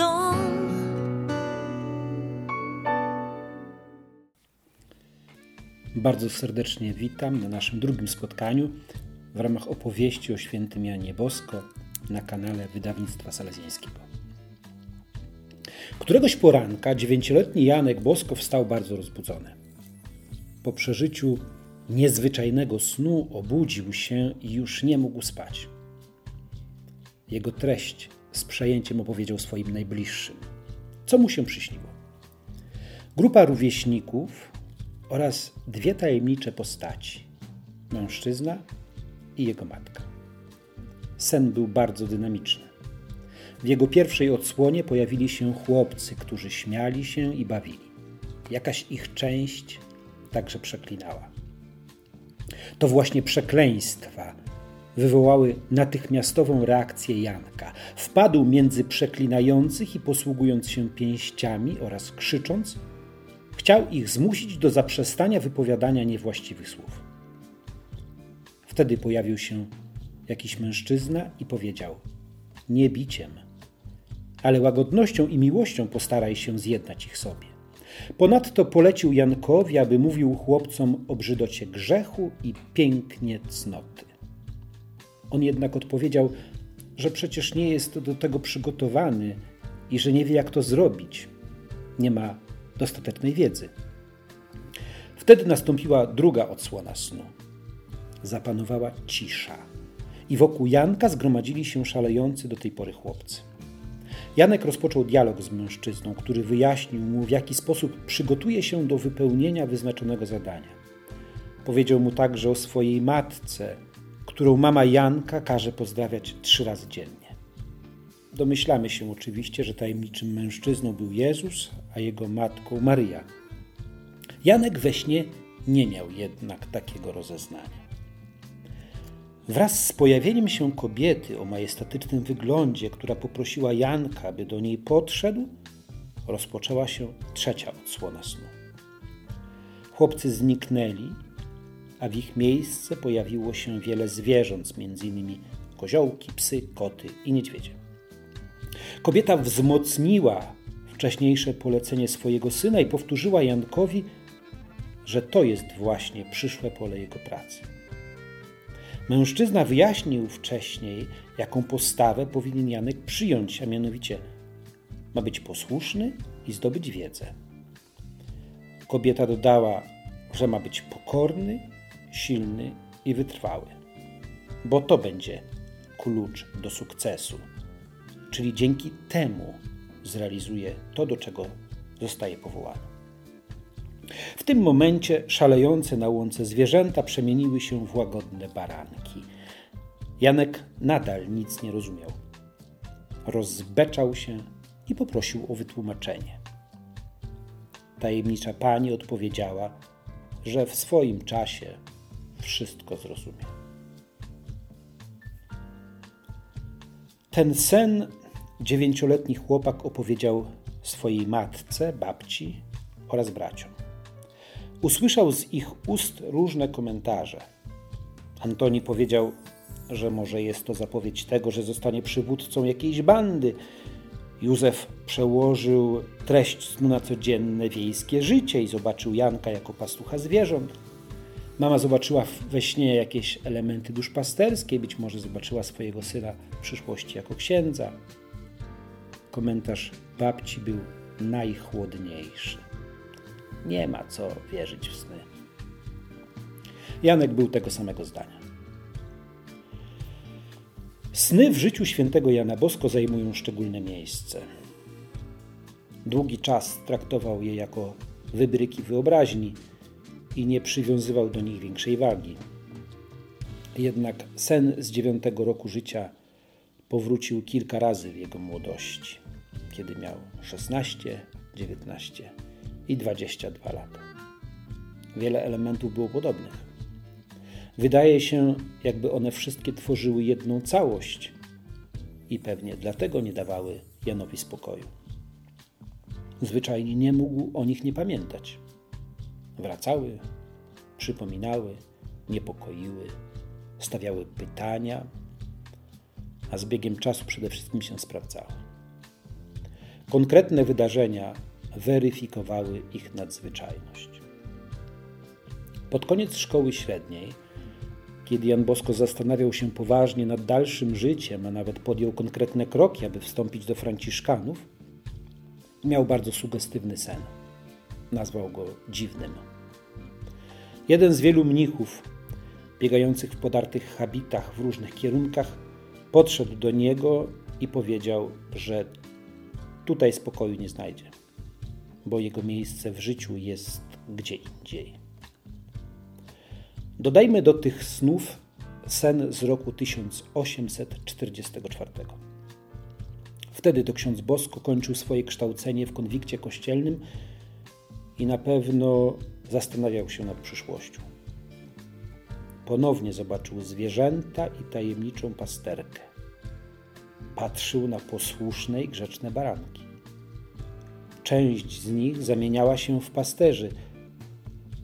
dom. Bardzo serdecznie witam na naszym drugim spotkaniu w ramach opowieści o świętym Janie Bosko na kanale wydawnictwa salezjańskiego. Któregoś poranka dziewięcioletni Janek Bosko wstał bardzo rozbudzony. Po przeżyciu niezwyczajnego snu obudził się i już nie mógł spać. Jego treść z przejęciem opowiedział swoim najbliższym. Co mu się przyśniło? Grupa rówieśników oraz dwie tajemnicze postaci: mężczyzna i jego matka. Sen był bardzo dynamiczny. W jego pierwszej odsłonie pojawili się chłopcy, którzy śmiali się i bawili. Jakaś ich część także przeklinała. To właśnie przekleństwa wywołały natychmiastową reakcję Janka. Wpadł między przeklinających i posługując się pięściami oraz krzycząc, chciał ich zmusić do zaprzestania wypowiadania niewłaściwych słów. Wtedy pojawił się jakiś mężczyzna i powiedział: Nie biciem, ale łagodnością i miłością postaraj się zjednać ich sobie. Ponadto polecił Jankowi, aby mówił chłopcom o brzydocie grzechu i pięknie cnoty. On jednak odpowiedział, że przecież nie jest do tego przygotowany i że nie wie, jak to zrobić. Nie ma dostatecznej wiedzy. Wtedy nastąpiła druga odsłona snu. Zapanowała cisza i wokół Janka zgromadzili się szalejący do tej pory chłopcy. Janek rozpoczął dialog z mężczyzną, który wyjaśnił mu, w jaki sposób przygotuje się do wypełnienia wyznaczonego zadania. Powiedział mu także o swojej matce, którą mama Janka każe pozdrawiać trzy razy dziennie. Domyślamy się oczywiście, że tajemniczym mężczyzną był Jezus, a jego matką Maryja. Janek we śnie nie miał jednak takiego rozeznania. Wraz z pojawieniem się kobiety o majestatycznym wyglądzie, która poprosiła Janka, by do niej podszedł, rozpoczęła się trzecia odsłona snu. Chłopcy zniknęli, a w ich miejsce pojawiło się wiele zwierząt, m.in. koziołki, psy, koty i niedźwiedzie. Kobieta wzmocniła wcześniejsze polecenie swojego syna i powtórzyła Jankowi, że to jest właśnie przyszłe pole jego pracy. Mężczyzna wyjaśnił wcześniej, jaką postawę powinien Janek przyjąć, a mianowicie ma być posłuszny i zdobyć wiedzę. Kobieta dodała, że ma być pokorny, silny i wytrwały, bo to będzie klucz do sukcesu, czyli dzięki temu zrealizuje to, do czego zostaje powołany. W tym momencie szalejące na łące zwierzęta przemieniły się w łagodne baranki. Janek nadal nic nie rozumiał. Rozbeczał się i poprosił o wytłumaczenie. Tajemnicza pani odpowiedziała, że w swoim czasie wszystko zrozumie. Ten sen dziewięcioletni chłopak opowiedział swojej matce, babci oraz braciom. Usłyszał z ich ust różne komentarze. Antoni powiedział, że może jest to zapowiedź tego, że zostanie przywódcą jakiejś bandy. Józef przełożył treść snu na codzienne wiejskie życie i zobaczył Janka jako pastucha zwierząt. Mama zobaczyła we śnie jakieś elementy duszpasterskiej, być może zobaczyła swojego syna w przyszłości jako księdza. Komentarz babci był najchłodniejszy. Nie ma co wierzyć w sny. Janek był tego samego zdania. Sny w życiu świętego Jana Bosko zajmują szczególne miejsce. Długi czas traktował je jako wybryki wyobraźni i nie przywiązywał do nich większej wagi. Jednak sen z dziewiątego roku życia powrócił kilka razy w jego młodości, kiedy miał 16, 19 i 22 lata. Wiele elementów było podobnych. Wydaje się, jakby one wszystkie tworzyły jedną całość i pewnie dlatego nie dawały Janowi spokoju. Zwyczajnie nie mógł o nich nie pamiętać. Wracały, przypominały, niepokoiły, stawiały pytania, a z biegiem czasu przede wszystkim się sprawdzały. Konkretne wydarzenia weryfikowały ich nadzwyczajność. Pod koniec szkoły średniej, kiedy Jan Bosko zastanawiał się poważnie nad dalszym życiem, a nawet podjął konkretne kroki, aby wstąpić do Franciszkanów, miał bardzo sugestywny sen. Nazwał go dziwnym. Jeden z wielu mnichów, biegających w podartych habitach w różnych kierunkach, podszedł do niego i powiedział, że tutaj spokoju nie znajdzie, bo jego miejsce w życiu jest gdzie indziej. Dodajmy do tych snów sen z roku 1844. Wtedy to ksiądz Bosko kończył swoje kształcenie w konwikcie kościelnym i na pewno zastanawiał się nad przyszłością. Ponownie zobaczył zwierzęta i tajemniczą pasterkę. Patrzył na posłuszne i grzeczne baranki. Część z nich zamieniała się w pasterzy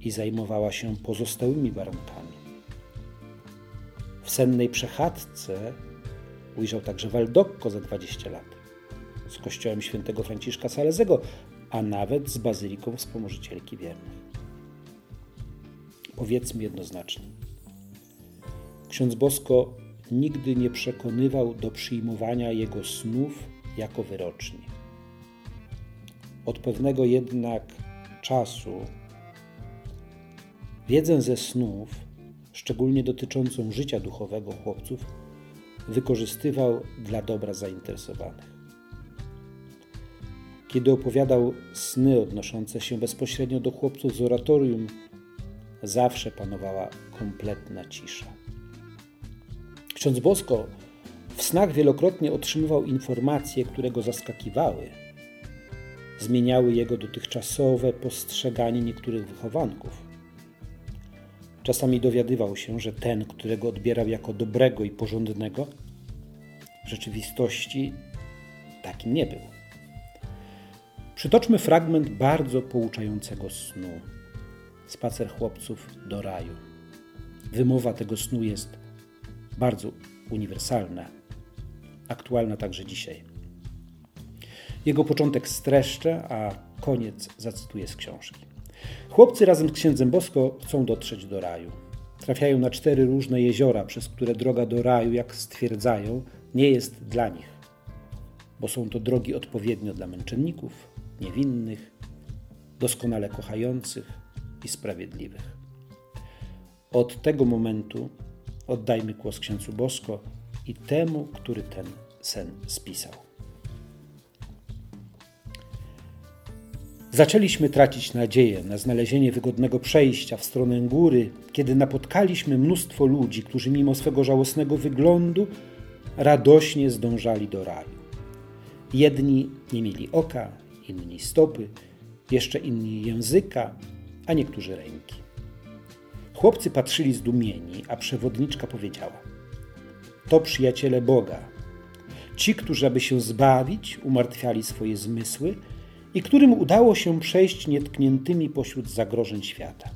i zajmowała się pozostałymi barankami. W sennej przechadzce ujrzał także Waldokko za 20 lat z kościołem świętego Franciszka Salezego, a nawet z bazyliką Wspomożycielki Wiernych. Powiedzmy jednoznacznie. Ksiądz Bosko nigdy nie przekonywał do przyjmowania jego snów jako wyroczni. Od pewnego jednak czasu wiedzę ze snów, szczególnie dotyczącą życia duchowego chłopców, wykorzystywał dla dobra zainteresowanych. Kiedy opowiadał sny odnoszące się bezpośrednio do chłopców z oratorium, zawsze panowała kompletna cisza. Ksiądz Bosko w snach wielokrotnie otrzymywał informacje, które go zaskakiwały. Zmieniały jego dotychczasowe postrzeganie niektórych wychowanków. Czasami dowiadywał się, że ten, którego odbierał jako dobrego i porządnego, w rzeczywistości takim nie był. Przytoczmy fragment bardzo pouczającego snu. Spacer chłopców do raju. Wymowa tego snu jest bardzo uniwersalna, aktualna także dzisiaj. Jego początek streszczę, a koniec zacytuję z książki. Chłopcy razem z księdzem Bosko chcą dotrzeć do raju. Trafiają na cztery różne jeziora, przez które droga do raju, jak stwierdzają, nie jest dla nich, bo są to drogi odpowiednio dla męczenników, niewinnych, doskonale kochających i sprawiedliwych. Od tego momentu oddajmy głos księdzu Bosko i temu, który ten sen spisał. Zaczęliśmy tracić nadzieję na znalezienie wygodnego przejścia w stronę góry, kiedy napotkaliśmy mnóstwo ludzi, którzy mimo swego żałosnego wyglądu radośnie zdążali do raju. Jedni nie mieli oka, inni stopy, jeszcze inni języka, a niektórzy ręki. Chłopcy patrzyli zdumieni, a przewodniczka powiedziała: To przyjaciele Boga. Ci, którzy, aby się zbawić, umartwiali swoje zmysły i którym udało się przejść nietkniętymi pośród zagrożeń świata.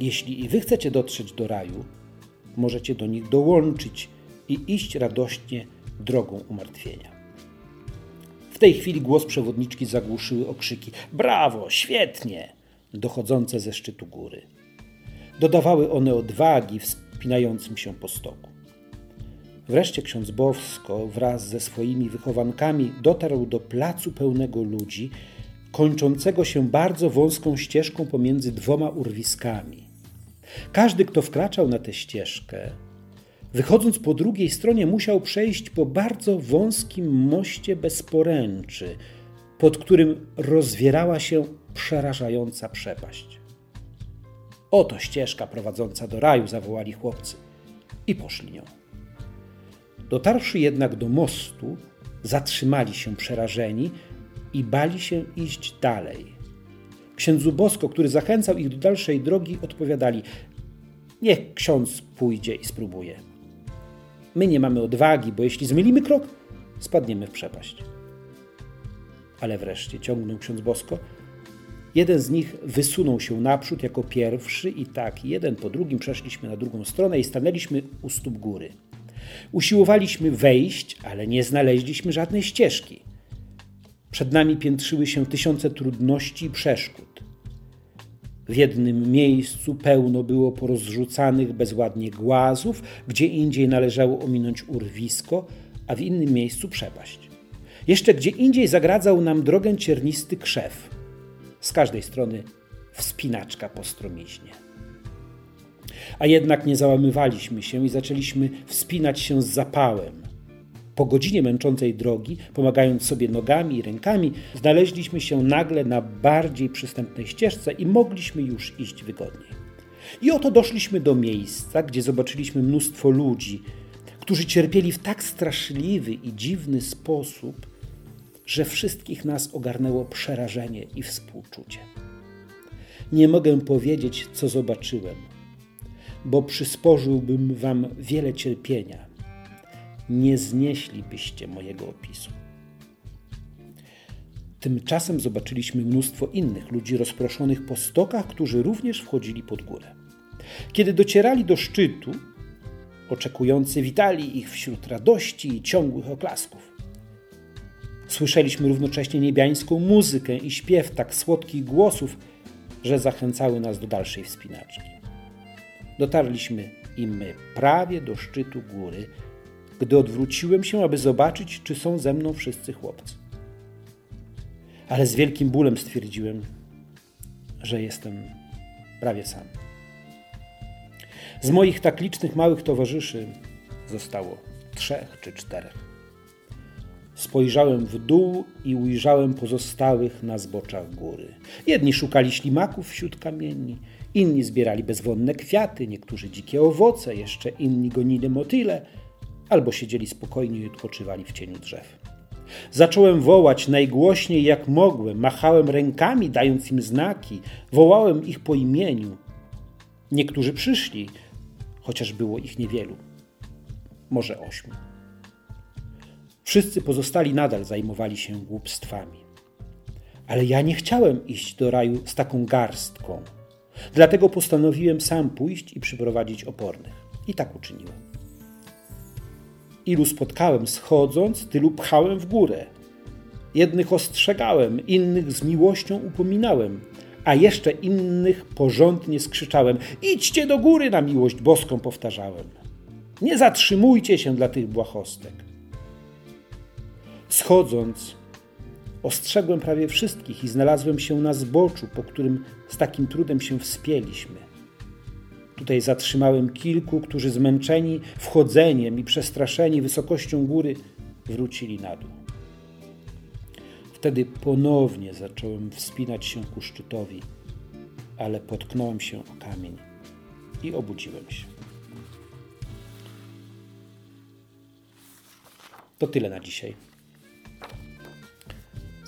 Jeśli i wy chcecie dotrzeć do raju, możecie do nich dołączyć i iść radośnie drogą umartwienia. W tej chwili głos przewodniczki zagłuszyły okrzyki: Brawo, świetnie! Dochodzące ze szczytu góry. Dodawały one odwagi wspinającym się po stoku. Wreszcie ksiądz Bowsko wraz ze swoimi wychowankami dotarł do placu pełnego ludzi, kończącego się bardzo wąską ścieżką pomiędzy dwoma urwiskami. Każdy, kto wkraczał na tę ścieżkę, wychodząc po drugiej stronie, musiał przejść po bardzo wąskim moście bez poręczy, pod którym rozwierała się przerażająca przepaść. Oto ścieżka prowadząca do raju, zawołali chłopcy i poszli nią. Dotarwszy jednak do mostu, zatrzymali się przerażeni i bali się iść dalej. Księdzu Bosko, który zachęcał ich do dalszej drogi, odpowiadali: Niech ksiądz pójdzie i spróbuje. My nie mamy odwagi, bo jeśli zmylimy krok, spadniemy w przepaść. Ale wreszcie ciągnął ksiądz Bosko. Jeden z nich wysunął się naprzód jako pierwszy, i tak jeden po drugim przeszliśmy na drugą stronę i stanęliśmy u stóp góry. Usiłowaliśmy wejść, ale nie znaleźliśmy żadnej ścieżki. Przed nami piętrzyły się tysiące trudności i przeszkód. W jednym miejscu pełno było porozrzucanych bezładnie głazów, gdzie indziej należało ominąć urwisko, a w innym miejscu przepaść. Jeszcze gdzie indziej zagradzał nam drogę ciernisty krzew. Z każdej strony wspinaczka po stromiźnie. A jednak nie załamywaliśmy się i zaczęliśmy wspinać się z zapałem. Po godzinie męczącej drogi, pomagając sobie nogami i rękami, znaleźliśmy się nagle na bardziej przystępnej ścieżce i mogliśmy już iść wygodniej. I oto doszliśmy do miejsca, gdzie zobaczyliśmy mnóstwo ludzi, którzy cierpieli w tak straszliwy i dziwny sposób, że wszystkich nas ogarnęło przerażenie i współczucie. Nie mogę powiedzieć, co zobaczyłem, bo przysporzyłbym wam wiele cierpienia. Nie znieślibyście mojego opisu. Tymczasem zobaczyliśmy mnóstwo innych ludzi rozproszonych po stokach, którzy również wchodzili pod górę. Kiedy docierali do szczytu, oczekujący witali ich wśród radości i ciągłych oklasków. Słyszeliśmy równocześnie niebiańską muzykę i śpiew tak słodkich głosów, że zachęcały nas do dalszej wspinaczki. Dotarliśmy i my prawie do szczytu góry, gdy odwróciłem się, aby zobaczyć, czy są ze mną wszyscy chłopcy. Ale z wielkim bólem stwierdziłem, że jestem prawie sam. Z moich tak licznych małych towarzyszy zostało trzech czy czterech. Spojrzałem w dół i ujrzałem pozostałych na zboczach góry. Jedni szukali ślimaków wśród kamieni, inni zbierali bezwonne kwiaty, niektórzy dzikie owoce, jeszcze inni gonili motyle, albo siedzieli spokojnie i odpoczywali w cieniu drzew. Zacząłem wołać najgłośniej jak mogłem, machałem rękami, dając im znaki, wołałem ich po imieniu. Niektórzy przyszli, chociaż było ich niewielu, może ośmiu. Wszyscy pozostali nadal zajmowali się głupstwami. Ale ja nie chciałem iść do raju z taką garstką. Dlatego postanowiłem sam pójść i przyprowadzić opornych. I tak uczyniłem. Ilu spotkałem schodząc, tylu pchałem w górę. Jednych ostrzegałem, innych z miłością upominałem, a jeszcze innych porządnie skrzyczałem: Idźcie do góry na miłość boską, powtarzałem. Nie zatrzymujcie się dla tych błahostek. Schodząc, ostrzegłem prawie wszystkich i znalazłem się na zboczu, po którym z takim trudem się wspięliśmy. Tutaj zatrzymałem kilku, którzy zmęczeni wchodzeniem i przestraszeni wysokością góry wrócili na dół. Wtedy ponownie zacząłem wspinać się ku szczytowi, ale potknąłem się o kamień i obudziłem się. To tyle na dzisiaj.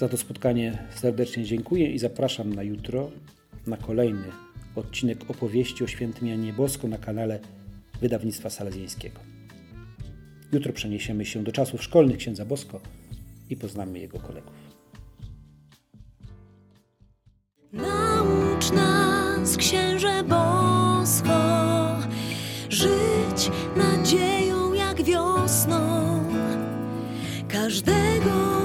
Za to spotkanie serdecznie dziękuję i zapraszam na jutro na kolejny odcinek opowieści o świętym Janie Bosko na kanale Wydawnictwa Salezjańskiego. Jutro przeniesiemy się do czasów szkolnych księdza Bosko i poznamy jego kolegów. Naucz nas, księże Bosko, żyć nadzieją jak wiosną każdego